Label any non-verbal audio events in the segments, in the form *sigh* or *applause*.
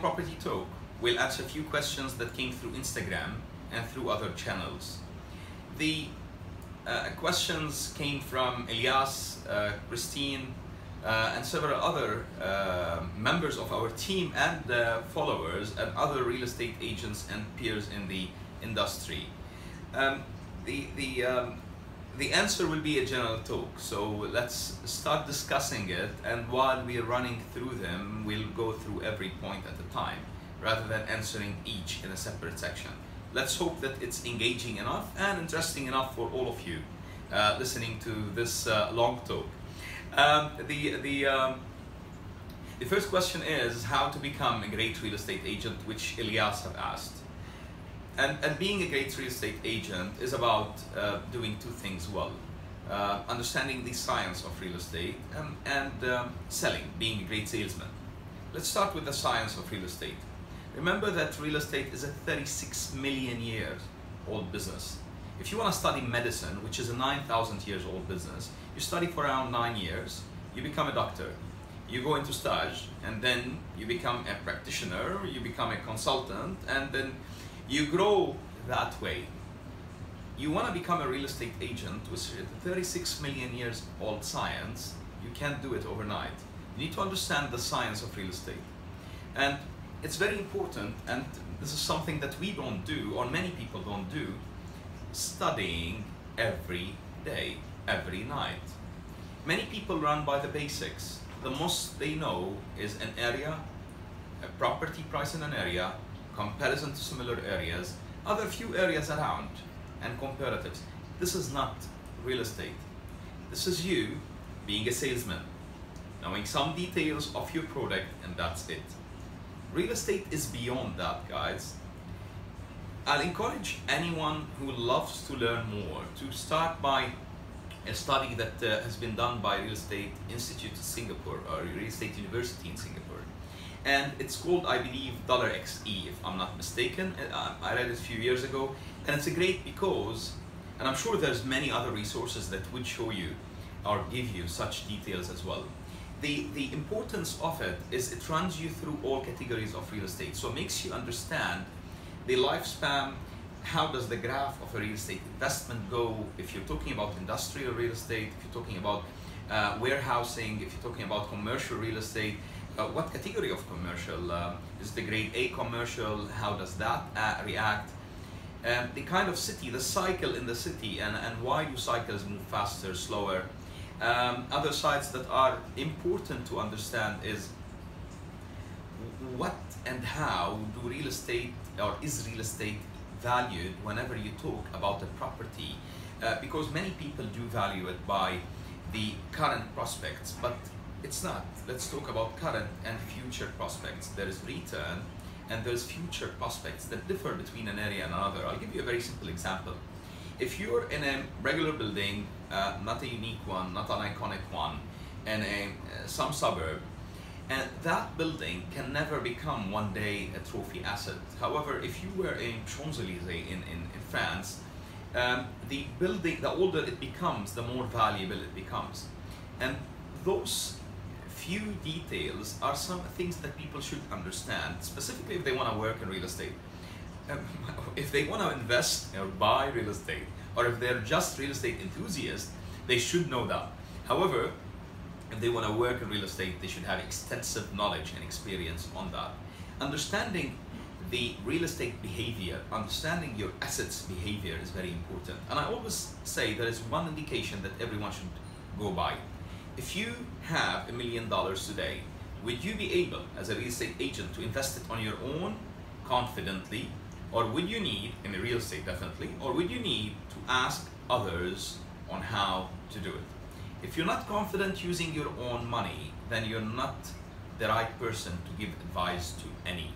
Property Talk, we'll answer a few questions that came through Instagram and through other channels. The uh, questions came from Elias, uh, Christine, uh, and several other uh, members of our team and followers and other real estate agents and peers in the industry. Um, the, the, um, the answer will be a general talk, so let's start discussing it and while we're running through them, we'll go through every point at a time rather than answering each in a separate section. Let's hope that it's engaging enough and interesting enough for all of you uh, listening to this uh, long talk. Um, the, the, um, the first question is how to become a great real estate agent, which Elias have asked. And, and being a great real estate agent is about uh, doing two things well. Uh, understanding the science of real estate and, and um, selling, being a great salesman. Let's start with the science of real estate. Remember that real estate is a 36 million years old business. If you want to study medicine, which is a 9,000 years old business, you study for around nine years, you become a doctor, you go into stage, and then you become a practitioner, you become a consultant, and then you grow that way. You want to become a real estate agent, which is 36 million years old science, you can't do it overnight. You need to understand the science of real estate. And it's very important, and this is something that we don't do, or many people don't do, studying every day, every night. Many people run by the basics. The most they know is an area, a property price in an area, comparison to similar areas, other few areas around, and comparatives. This is not real estate. This is you being a salesman, knowing some details of your product, and that's it. Real estate is beyond that, guys. I'll encourage anyone who loves to learn more to start by a study that uh, has been done by Real Estate Institute of Singapore or Real Estate University in Singapore. And it's called, I believe, Dollar XE, if I'm not mistaken. Uh, I read it a few years ago. And it's a great because, and I'm sure there's many other resources that would show you or give you such details as well. The, the importance of it is it runs you through all categories of real estate. So it makes you understand the lifespan, how does the graph of a real estate investment go? If you're talking about industrial real estate, if you're talking about uh, warehousing, if you're talking about commercial real estate, uh, what category of commercial? Uh, is the grade A commercial? How does that uh, react? Um, the kind of city, the cycle in the city, and, and why do cycles move faster, slower? Um, other sides that are important to understand is what and how do real estate or is real estate valued whenever you talk about a property uh, because many people do value it by the current prospects but it's not let's talk about current and future prospects there is return and there's future prospects that differ between an area and another i'll give you a very simple example if you're in a regular building uh, not a unique one not an iconic one in a uh, some suburb and that building can never become one day a trophy asset. However, if you were in Champs-Élysées in, in, in France, um, the building, the older it becomes, the more valuable it becomes. And those few details are some things that people should understand, specifically if they want to work in real estate. Um, *laughs* if they want to invest or buy real estate, or if they're just real estate enthusiasts, they should know that. However, if they want to work in real estate, they should have extensive knowledge and experience on that. Understanding the real estate behavior, understanding your assets behavior is very important. And I always say there is one indication that everyone should go by. If you have a million dollars today, would you be able, as a real estate agent, to invest it on your own confidently? Or would you need, in real estate definitely, or would you need to ask others on how to do it? If you're not confident using your own money, then you're not the right person to give advice to any.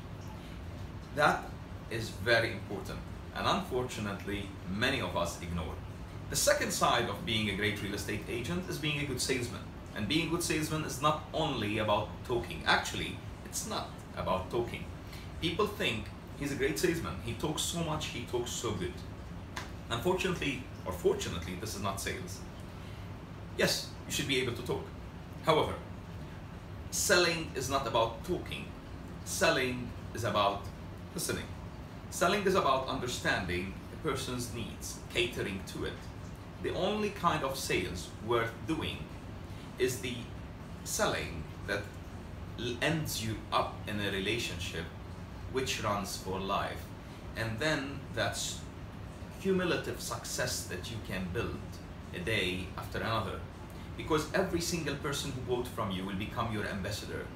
That is very important, and unfortunately, many of us ignore. The second side of being a great real estate agent is being a good salesman. And being a good salesman is not only about talking. Actually, it's not about talking. People think he's a great salesman. He talks so much, he talks so good. Unfortunately, or fortunately, this is not sales. Yes, you should be able to talk. However, selling is not about talking. Selling is about listening. Selling is about understanding a person's needs, catering to it. The only kind of sales worth doing is the selling that ends you up in a relationship which runs for life. And then that's cumulative success that you can build a day after another. Because every single person who bought from you will become your ambassador,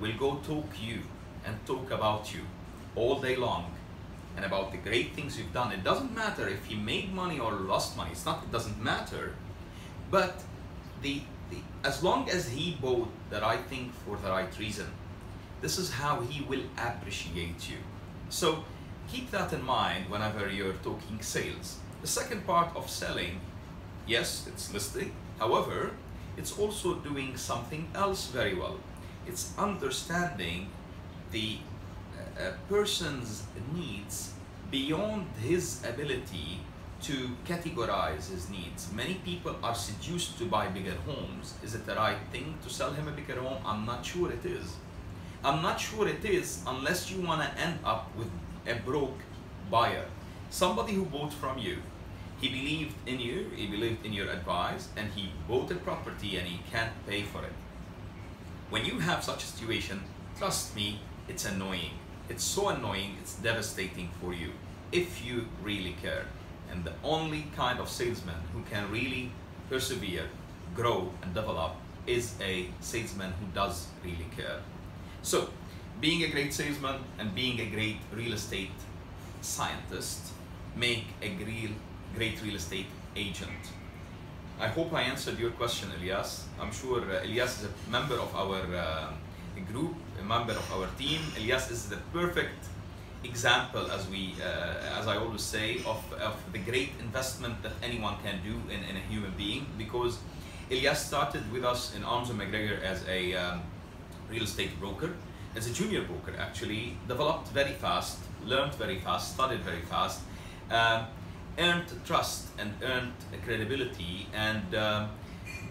will go talk you and talk about you all day long and about the great things you've done. It doesn't matter if he made money or lost money. It's not. It doesn't matter. But the, the as long as he bought the right thing for the right reason, this is how he will appreciate you. So keep that in mind whenever you're talking sales. The second part of selling, yes, it's listing. However, it's also doing something else very well. It's understanding the a person's needs beyond his ability to categorize his needs. Many people are seduced to buy bigger homes. Is it the right thing to sell him a bigger home? I'm not sure it is. I'm not sure it is unless you want to end up with a broke buyer. Somebody who bought from you. He believed in you, he believed in your advice, and he bought a property and he can't pay for it. When you have such a situation, trust me, it's annoying it's so annoying, it's devastating for you if you really care. And the only kind of salesman who can really persevere, grow, and develop is a salesman who does really care. So, being a great salesman and being a great real estate scientist make a real, great real estate agent. I hope I answered your question, Elias. I'm sure uh, Elias is a member of our uh, group, a member of our team. Elias is the perfect example, as we, uh, I always say, of, of the great investment that anyone can do in, in a human being. Because Elias started with us in Arms and McGregor as a um, real estate broker, as a junior broker actually, developed very fast, learned very fast, studied very fast, uh, earned trust and earned credibility, and uh,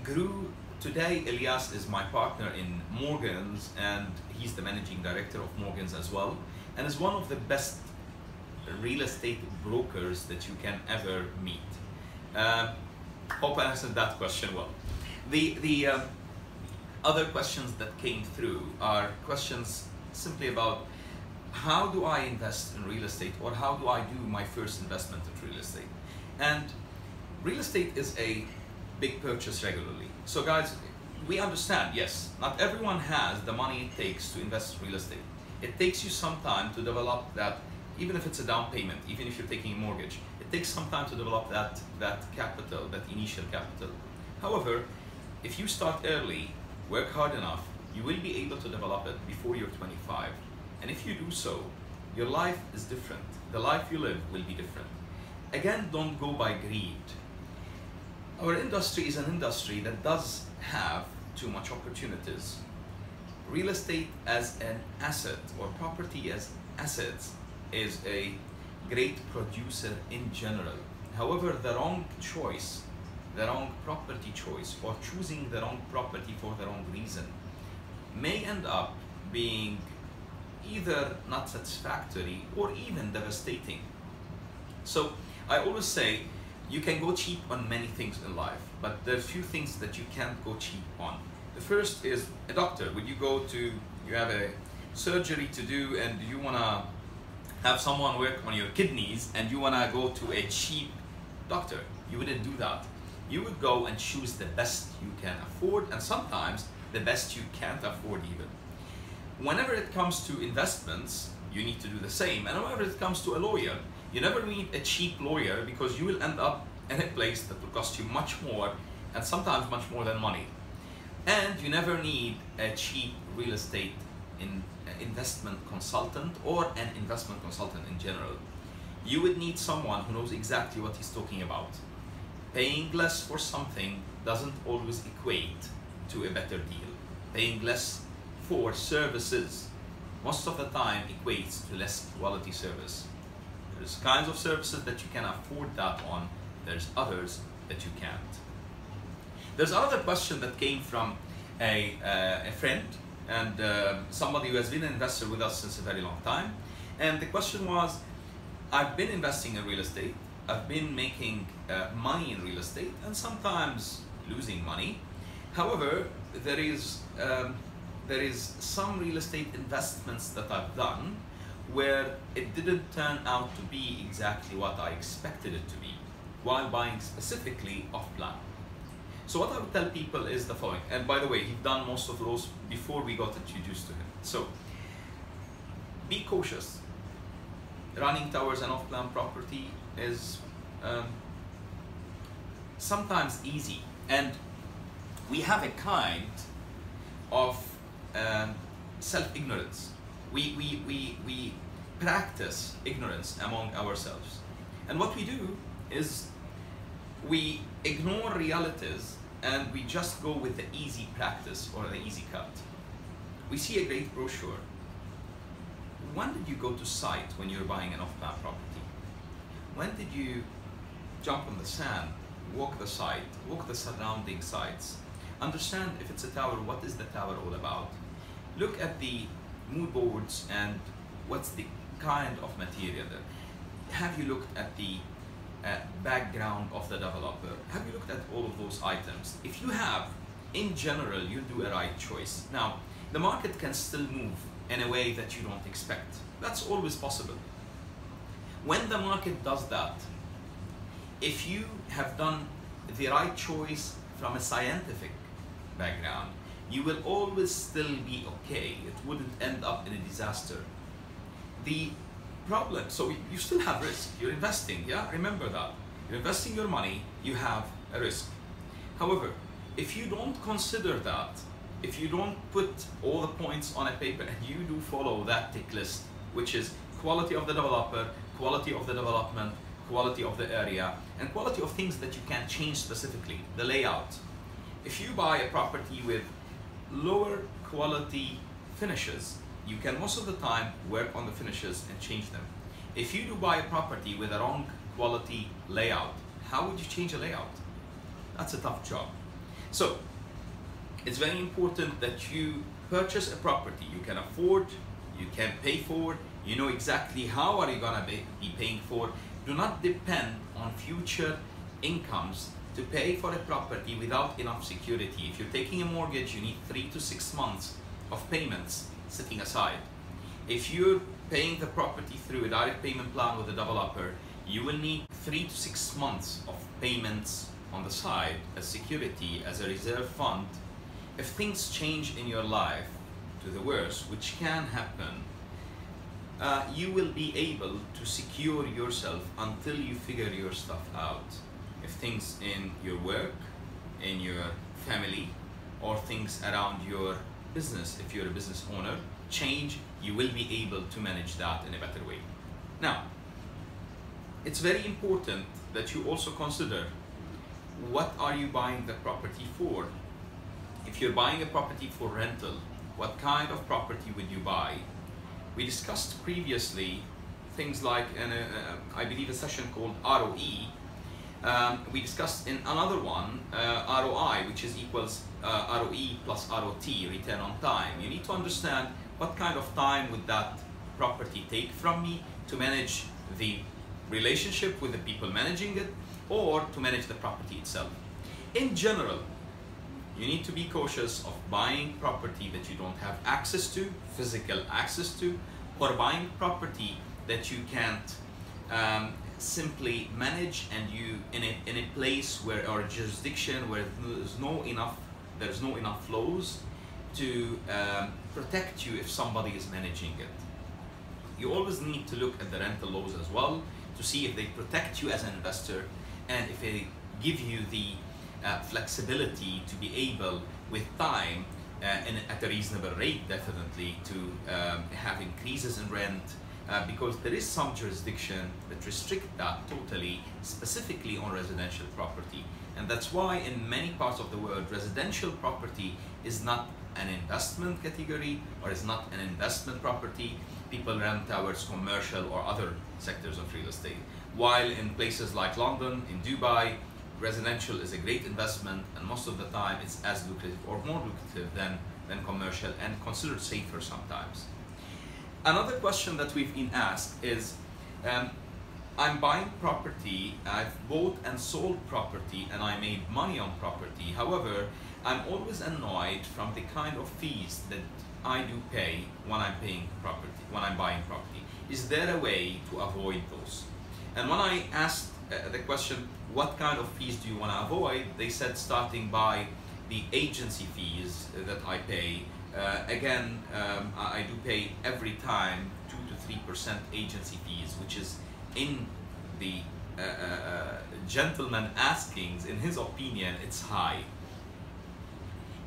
grew Today, Elias is my partner in Morgans, and he's the managing director of Morgans as well, and is one of the best real estate brokers that you can ever meet. Uh, hope I answered that question well. The, the uh, other questions that came through are questions simply about how do I invest in real estate or how do I do my first investment in real estate? And real estate is a big purchase regularly. So guys, we understand, yes, not everyone has the money it takes to invest in real estate. It takes you some time to develop that, even if it's a down payment, even if you're taking a mortgage, it takes some time to develop that, that capital, that initial capital. However, if you start early, work hard enough, you will be able to develop it before you're 25. And if you do so, your life is different. The life you live will be different. Again, don't go by greed our industry is an industry that does have too much opportunities. Real estate as an asset or property as assets is a great producer in general. However, the wrong choice, the wrong property choice, or choosing the wrong property for the wrong reason may end up being either not satisfactory or even devastating. So I always say you can go cheap on many things in life, but there are few things that you can't go cheap on. The first is a doctor. When you go to, you have a surgery to do and you want to have someone work on your kidneys and you want to go to a cheap doctor, you wouldn't do that. You would go and choose the best you can afford and sometimes the best you can't afford even. Whenever it comes to investments, you need to do the same. And whenever it comes to a lawyer, you never need a cheap lawyer because you will end up in a place that will cost you much more and sometimes much more than money. And you never need a cheap real estate in, uh, investment consultant or an investment consultant in general. You would need someone who knows exactly what he's talking about. Paying less for something doesn't always equate to a better deal. Paying less for services most of the time equates to less quality service. There's kinds of services that you can afford that on, there's others that you can't. There's another question that came from a, uh, a friend and uh, somebody who has been an investor with us since a very long time. And the question was, I've been investing in real estate. I've been making uh, money in real estate and sometimes losing money. However, there is um, there is some real estate investments that I've done where it didn't turn out to be exactly what I expected it to be while buying specifically off plan. So what I would tell people is the following, and by the way, he'd done most of those before we got introduced to him. So be cautious. Running towers and off-plan property is um, sometimes easy, and we have a kind of um, self-ignorance. We, we, we, we practice ignorance among ourselves. And what we do is we ignore realities and we just go with the easy practice or the easy cut. We see a great brochure. When did you go to site when you're buying an off-plan property? When did you jump on the sand, walk the site, walk the surrounding sites, understand if it's a tower, what is the tower all about? Look at the mood boards and what's the kind of material there. Have you looked at the uh, background of the developer? Have you looked at all of those items? If you have, in general, you'll do a right choice. Now, the market can still move in a way that you don't expect. That's always possible. When the market does that, if you have done the right choice from a scientific background, you will always still be okay. It wouldn't end up in a disaster. The problem. So you still have risk. You're investing, yeah? Remember that. You're investing your money, you have a risk. However, if you don't consider that, if you don't put all the points on a paper and you do follow that tick list, which is quality of the developer, quality of the development, quality of the area, and quality of things that you can change specifically, the layout. If you buy a property with lower quality finishes, you can most of the time work on the finishes and change them. If you do buy a property with a wrong quality layout, how would you change a layout? That's a tough job. So it's very important that you purchase a property you can afford, you can pay for, you know exactly how are you gonna be, be paying for. Do not depend on future incomes to pay for a property without enough security. If you're taking a mortgage, you need three to six months of payments sitting aside. If you're paying the property through a direct payment plan with a developer, you will need three to six months of payments on the side as security, as a reserve fund. If things change in your life to the worse, which can happen, uh, you will be able to secure yourself until you figure your stuff out. If things in your work, in your family, or things around your business, if you're a business owner, change, you will be able to manage that in a better way. Now, it's very important that you also consider what are you buying the property for? If you're buying a property for rental, what kind of property would you buy? We discussed previously things like, an, uh, I believe, a session called ROE, um, we discussed in another one uh, ROI, which is equals uh, ROE plus ROT, return on time. You need to understand what kind of time would that property take from me to manage the relationship with the people managing it or to manage the property itself. In general, you need to be cautious of buying property that you don't have access to, physical access to, or buying property that you can't um, simply manage and you in a, in a place where or jurisdiction where there's no enough there's no enough flows to um, protect you if somebody is managing it. You always need to look at the rental laws as well to see if they protect you as an investor and if they give you the uh, flexibility to be able with time uh, and at a reasonable rate definitely to um, have increases in rent uh, because there is some jurisdiction that restrict that totally, specifically on residential property. And that's why in many parts of the world, residential property is not an investment category or is not an investment property. People rent towards commercial or other sectors of real estate. While in places like London, in Dubai, residential is a great investment and most of the time it's as lucrative or more lucrative than than commercial and considered safer sometimes. Another question that we've been asked is, um, I'm buying property, I've bought and sold property and I made money on property. However, I'm always annoyed from the kind of fees that I do pay when I'm paying property, when I'm buying property. Is there a way to avoid those? And when I asked uh, the question, what kind of fees do you want to avoid? They said starting by the agency fees that I pay. Uh, again, um, I do pay every time two to three percent agency fees, which is in the uh, uh, uh gentleman askings, in his opinion, it's high.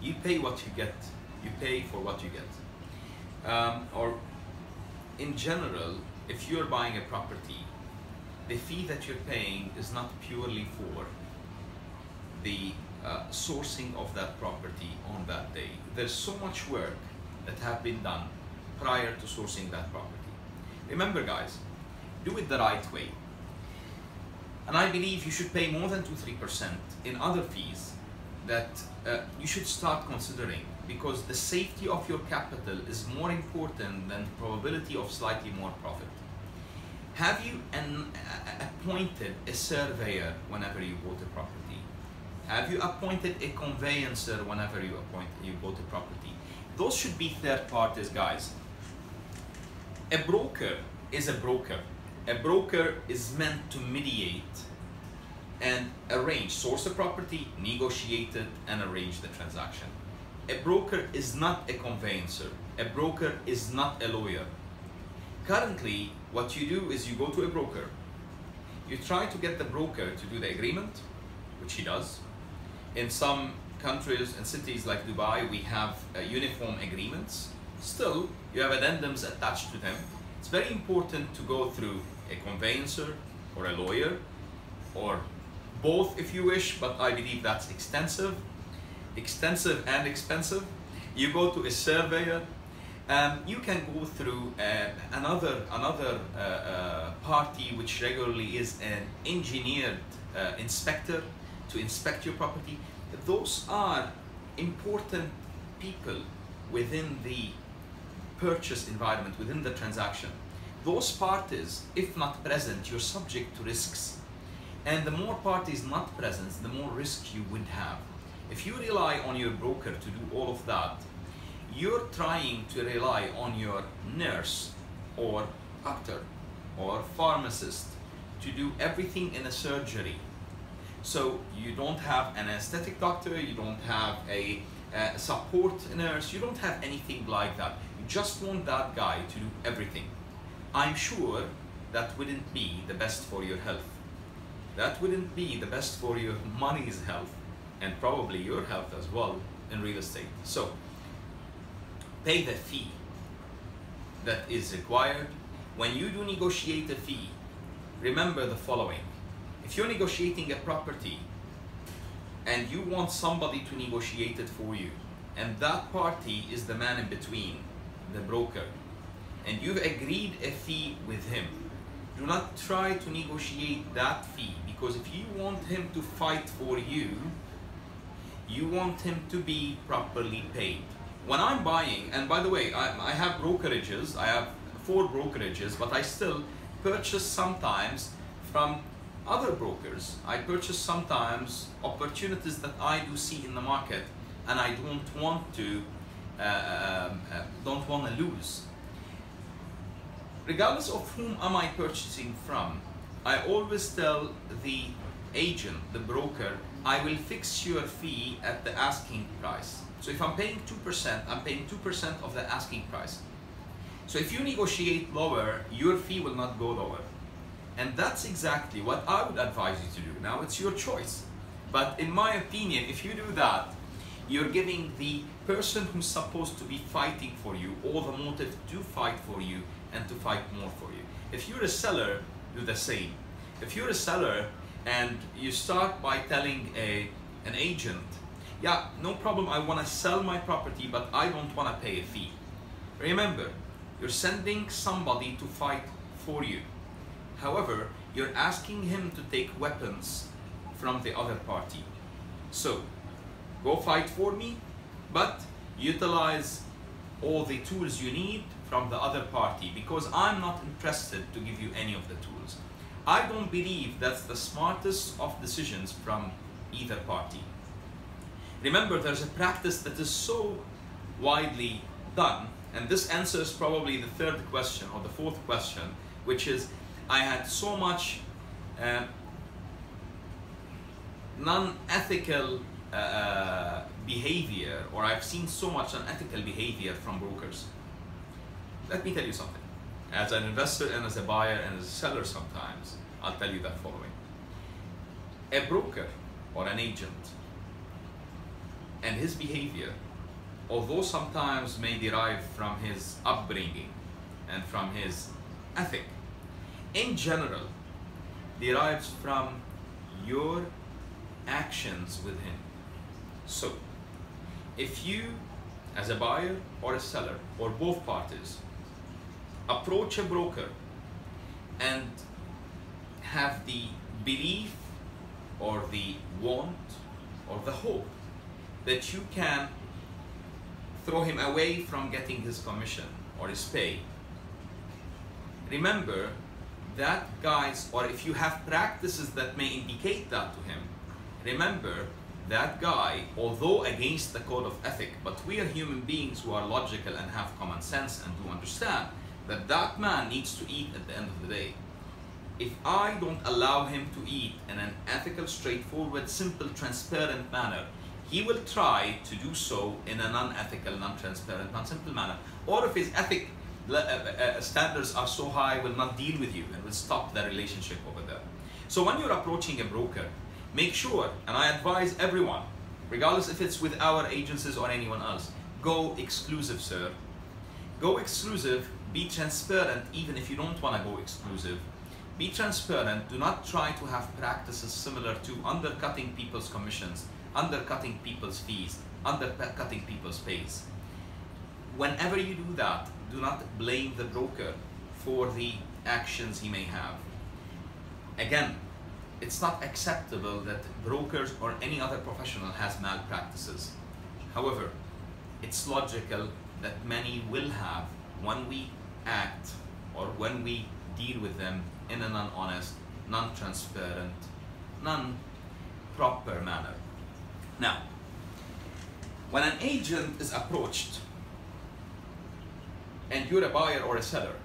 You pay what you get. You pay for what you get. Um, or in general, if you're buying a property, the fee that you're paying is not purely for the uh, sourcing of that property on that day. There's so much work that have been done prior to sourcing that property. Remember guys, do it the right way. And I believe you should pay more than 2-3% in other fees that uh, you should start considering because the safety of your capital is more important than the probability of slightly more profit. Have you an, uh, appointed a surveyor whenever you bought a property? Have you appointed a conveyancer whenever you appoint you bought a property? Those should be third parties, guys. A broker is a broker. A broker is meant to mediate and arrange, source a property, negotiate it, and arrange the transaction. A broker is not a conveyancer. A broker is not a lawyer. Currently, what you do is you go to a broker, you try to get the broker to do the agreement, which he does. In some countries and cities like Dubai, we have uh, uniform agreements. Still, you have addendums attached to them. It's very important to go through a conveyancer or a lawyer or both if you wish, but I believe that's extensive, extensive and expensive. You go to a surveyor um, you can go through uh, another another uh, uh, party which regularly is an engineered uh, inspector to inspect your property. Those are important people within the purchase environment, within the transaction. Those parties, if not present, you're subject to risks. And the more parties not present, the more risk you would have. If you rely on your broker to do all of that, you're trying to rely on your nurse or doctor or pharmacist to do everything in a surgery. So you don't have an aesthetic doctor, you don't have a, a support nurse, you don't have anything like that. You just want that guy to do everything. I'm sure that wouldn't be the best for your health. That wouldn't be the best for your money's health and probably your health as well in real estate. So pay the fee that is required. When you do negotiate a fee, remember the following. If you're negotiating a property and you want somebody to negotiate it for you, and that party is the man in between, the broker, and you've agreed a fee with him, do not try to negotiate that fee because if you want him to fight for you, you want him to be properly paid when I'm buying, and by the way, I, I have brokerages, I have four brokerages, but I still purchase sometimes from other brokers. I purchase sometimes opportunities that I do see in the market, and I don't want to, uh, um, uh, don't want to lose. Regardless of whom am I purchasing from, I always tell the agent, the broker, I will fix your fee at the asking price. So if I'm paying 2%, I'm paying 2% of the asking price. So if you negotiate lower, your fee will not go lower. And that's exactly what I would advise you to do. Now it's your choice. But in my opinion, if you do that, you're giving the person who's supposed to be fighting for you all the motive to fight for you and to fight more for you. If you're a seller, do the same. If you're a seller and you start by telling a, an agent yeah, no problem, I want to sell my property, but I don't want to pay a fee. Remember, you're sending somebody to fight for you. However, you're asking him to take weapons from the other party. So, go fight for me, but utilize all the tools you need from the other party because I'm not interested to give you any of the tools. I don't believe that's the smartest of decisions from either party. Remember, there's a practice that is so widely done, and this answers probably the third question or the fourth question, which is I had so much uh, non-ethical uh, uh, behavior, or I've seen so much unethical behavior from brokers. Let me tell you something. As an investor and as a buyer and as a seller sometimes, I'll tell you that following. A broker or an agent and his behavior, although sometimes may derive from his upbringing and from his ethic, in general, derives from your actions with him. So, if you, as a buyer or a seller, or both parties, approach a broker and have the belief or the want or the hope that you can throw him away from getting his commission or his pay, remember that guys, or if you have practices that may indicate that to him, remember that guy, although against the code of ethic, but we are human beings who are logical and have common sense and do understand that that man needs to eat at the end of the day. If I don't allow him to eat in an ethical, straightforward, simple, transparent manner, he will try to do so in an non-ethical, non-transparent, non-simple manner. Or if his ethic uh, uh, standards are so high, will not deal with you and will stop the relationship over there. So when you're approaching a broker, make sure, and I advise everyone, regardless if it's with our agencies or anyone else, go exclusive, sir. Go exclusive, be transparent, even if you don't want to go exclusive. Be transparent, do not try to have practices similar to undercutting people's commissions, undercutting people's fees, undercutting people's pays. Whenever you do that, do not blame the broker for the actions he may have. Again, it's not acceptable that brokers or any other professional has malpractices. However, it's logical that many will have when we act or when we deal with them in an non-honest, non-transparent, non-proper manner. Now, when an agent is approached and you're a buyer or a seller,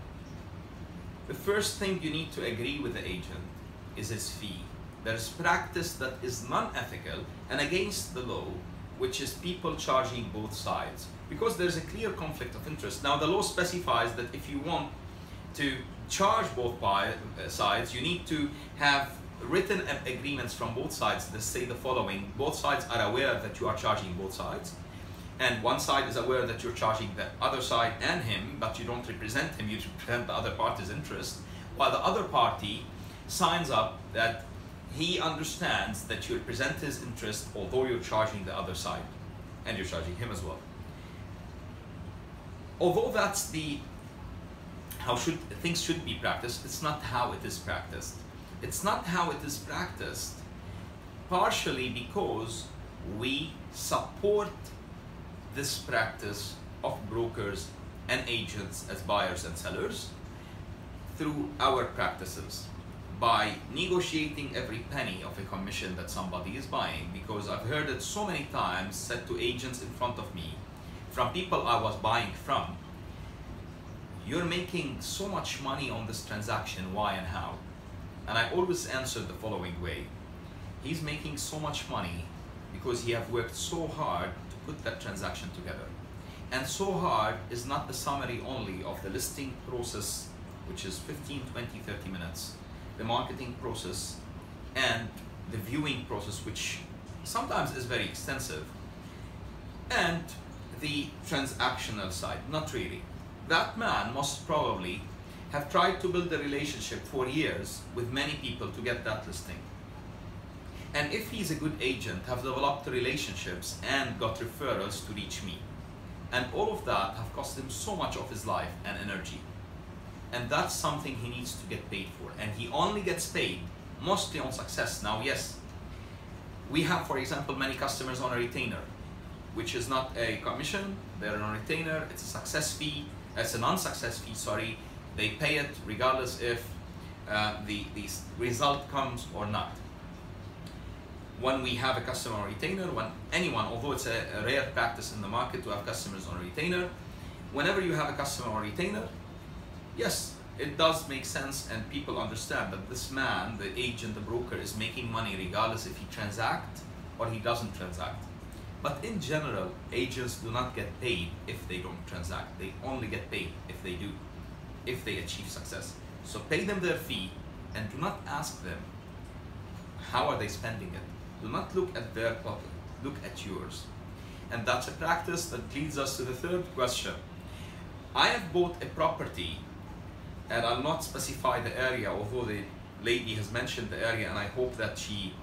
the first thing you need to agree with the agent is his fee. There's practice that is non-ethical and against the law, which is people charging both sides. Because there's a clear conflict of interest. Now the law specifies that if you want to charge both uh, sides, you need to have written agreements from both sides that say the following. Both sides are aware that you are charging both sides. And one side is aware that you're charging the other side and him, but you don't represent him, you represent the other party's interest. While the other party signs up that he understands that you represent his interest, although you're charging the other side. And you're charging him as well. Although that's the how should things should be practiced, it's not how it is practiced. It's not how it is practiced, partially because we support this practice of brokers and agents as buyers and sellers through our practices by negotiating every penny of a commission that somebody is buying because I've heard it so many times said to agents in front of me from people I was buying from. You're making so much money on this transaction why and how? And I always answer the following way. He's making so much money because he have worked so hard to put that transaction together. And so hard is not the summary only of the listing process which is 15 20 30 minutes. The marketing process and the viewing process, which sometimes is very extensive, and the transactional side, not really. That man must probably have tried to build a relationship for years with many people to get that listing. And if he's a good agent, have developed relationships and got referrals to reach me. And all of that have cost him so much of his life and energy and that's something he needs to get paid for and he only gets paid mostly on success now yes we have for example many customers on a retainer which is not a commission, they're on retainer, it's a success fee, it's a non-success fee, sorry, they pay it regardless if uh, the, the result comes or not. When we have a customer retainer, when anyone, although it's a, a rare practice in the market to have customers on retainer, whenever you have a customer retainer, yes, it does make sense and people understand that this man, the agent, the broker is making money regardless if he transact or he doesn't transact. But in general, agents do not get paid if they don't transact. They only get paid if they do, if they achieve success. So pay them their fee and do not ask them how are they spending it. Do not look at their pocket, look at yours. And that's a practice that leads us to the third question. I have bought a property and I'll not specify the area, although the lady has mentioned the area and I hope that she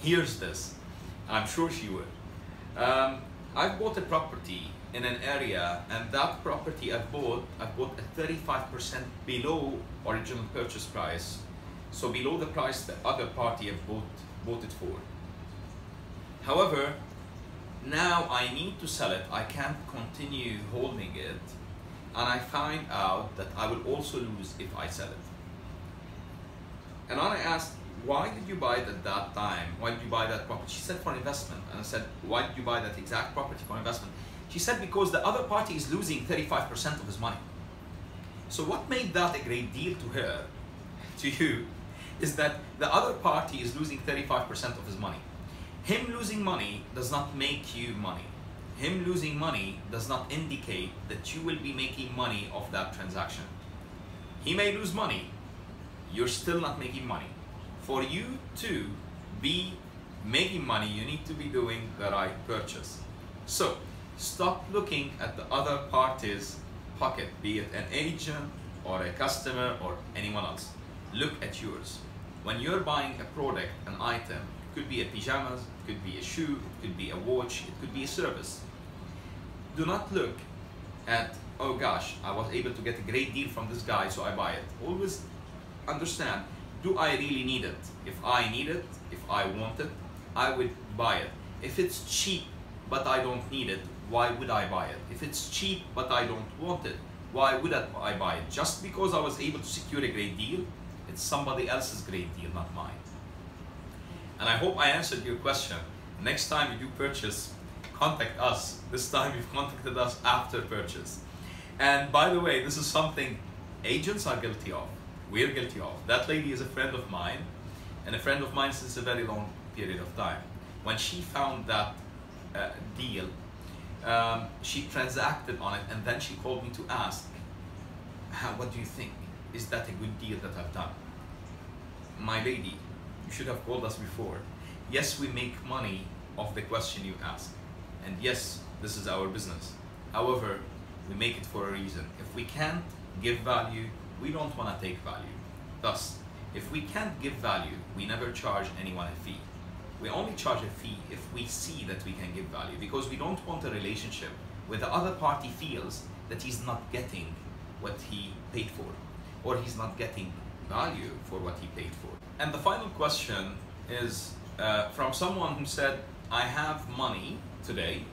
hears this. I'm sure she would. Um, I've bought a property in an area and that property I bought, I bought at 35% below original purchase price. So below the price the other party have bought, bought it for. However, now I need to sell it. I can't continue holding it. And I find out that I will also lose if I sell it. And I asked, why did you buy it at that time? Why did you buy that property? She said for investment. And I said, why did you buy that exact property for investment? She said because the other party is losing 35% of his money. So what made that a great deal to her, *laughs* to you, is that the other party is losing 35% of his money. Him losing money does not make you money. Him losing money does not indicate that you will be making money off that transaction. He may lose money, you're still not making money for you to be making money, you need to be doing the right purchase. So stop looking at the other party's pocket, be it an agent or a customer or anyone else. Look at yours. When you're buying a product, an item, it could be a pajamas, it could be a shoe, it could be a watch, it could be a service. Do not look at, oh gosh, I was able to get a great deal from this guy, so I buy it. Always understand do I really need it? If I need it, if I want it, I would buy it. If it's cheap but I don't need it, why would I buy it? If it's cheap but I don't want it, why would I buy it? Just because I was able to secure a great deal, it's somebody else's great deal, not mine. And I hope I answered your question. Next time you do purchase, contact us. This time you've contacted us after purchase. And by the way, this is something agents are guilty of we're guilty of. That lady is a friend of mine, and a friend of mine since a very long period of time. When she found that uh, deal, um, she transacted on it, and then she called me to ask, "What do you think? Is that a good deal that I've done?" My lady, you should have called us before. Yes, we make money off the question you ask, and yes, this is our business. However, we make it for a reason. If we can't give value we don't want to take value. Thus, if we can't give value, we never charge anyone a fee. We only charge a fee if we see that we can give value because we don't want a relationship where the other party feels that he's not getting what he paid for or he's not getting value for what he paid for. And the final question is uh, from someone who said, I have money today.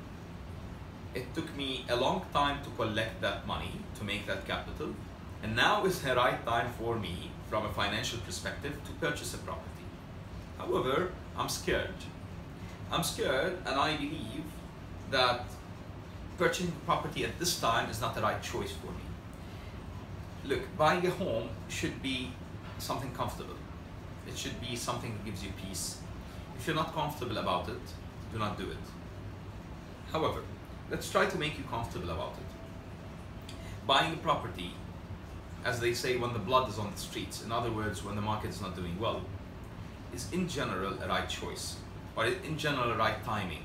It took me a long time to collect that money to make that capital and now is the right time for me, from a financial perspective, to purchase a property. However, I'm scared. I'm scared and I believe that purchasing property at this time is not the right choice for me. Look, buying a home should be something comfortable. It should be something that gives you peace. If you're not comfortable about it, do not do it. However, let's try to make you comfortable about it. Buying a property as they say, when the blood is on the streets, in other words, when the market is not doing well, is in general a right choice, or in general a right timing.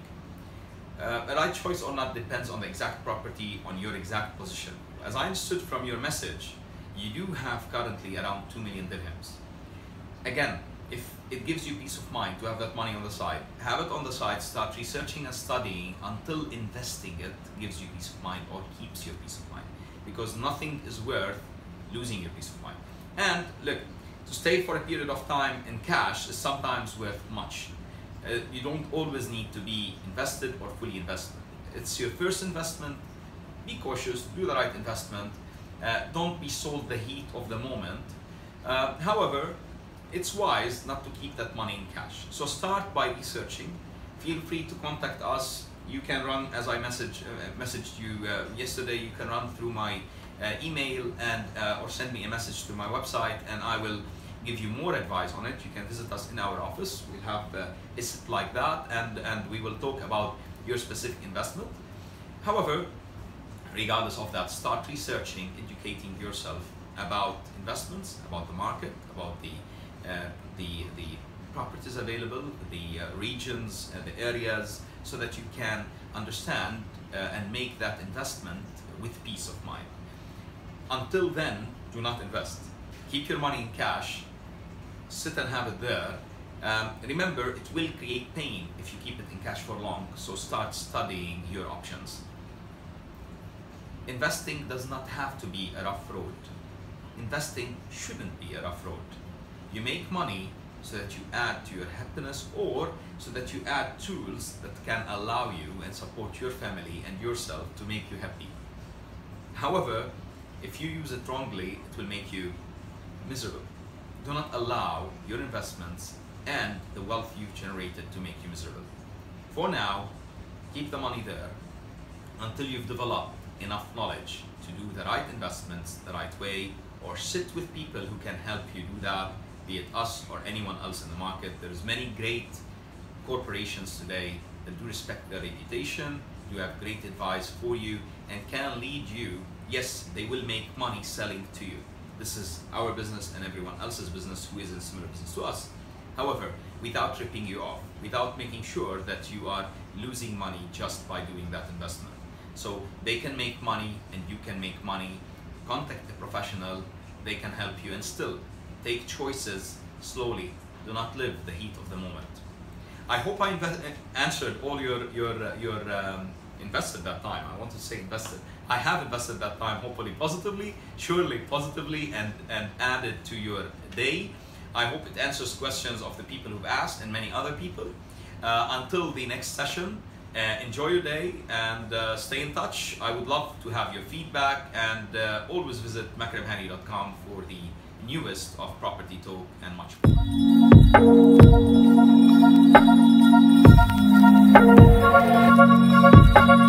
Uh, a right choice or not depends on the exact property, on your exact position. As I understood from your message, you do have currently around 2 million dirhams. Again, if it gives you peace of mind to have that money on the side, have it on the side, start researching and studying until investing it gives you peace of mind or keeps your peace of mind. Because nothing is worth losing your peace of mind. And look, to stay for a period of time in cash is sometimes worth much. Uh, you don't always need to be invested or fully invested. It's your first investment. Be cautious, do the right investment. Uh, don't be sold the heat of the moment. Uh, however, it's wise not to keep that money in cash. So start by researching. Feel free to contact us. You can run, as I uh, messaged you uh, yesterday, you can run through my email and uh, or send me a message to my website and I will give you more advice on it. You can visit us in our office. We'll have uh, a sit like that and, and we will talk about your specific investment. However, regardless of that, start researching, educating yourself about investments, about the market, about the uh, the the properties available, the uh, regions, uh, the areas, so that you can understand uh, and make that investment with peace of mind. Until then, do not invest. Keep your money in cash. Sit and have it there. Um, remember, it will create pain if you keep it in cash for long. So start studying your options. Investing does not have to be a rough road. Investing shouldn't be a rough road. You make money so that you add to your happiness or so that you add tools that can allow you and support your family and yourself to make you happy. However, if you use it wrongly, it will make you miserable. Do not allow your investments and the wealth you've generated to make you miserable. For now, keep the money there until you've developed enough knowledge to do the right investments the right way or sit with people who can help you do that, be it us or anyone else in the market. There's many great corporations today that do respect their reputation, do have great advice for you, and can lead you. Yes, they will make money selling to you. This is our business and everyone else's business who is in similar business to us. However, without ripping you off, without making sure that you are losing money just by doing that investment. So they can make money and you can make money. Contact a professional, they can help you and still take choices slowly. Do not live the heat of the moment. I hope I answered all your your your um, invested that time. I want to say invested. I have invested that time, hopefully positively, surely positively, and and added to your day. I hope it answers questions of the people who've asked and many other people. Uh, until the next session, uh, enjoy your day and uh, stay in touch. I would love to have your feedback and uh, always visit makremhani.com for the newest of property talk and much more.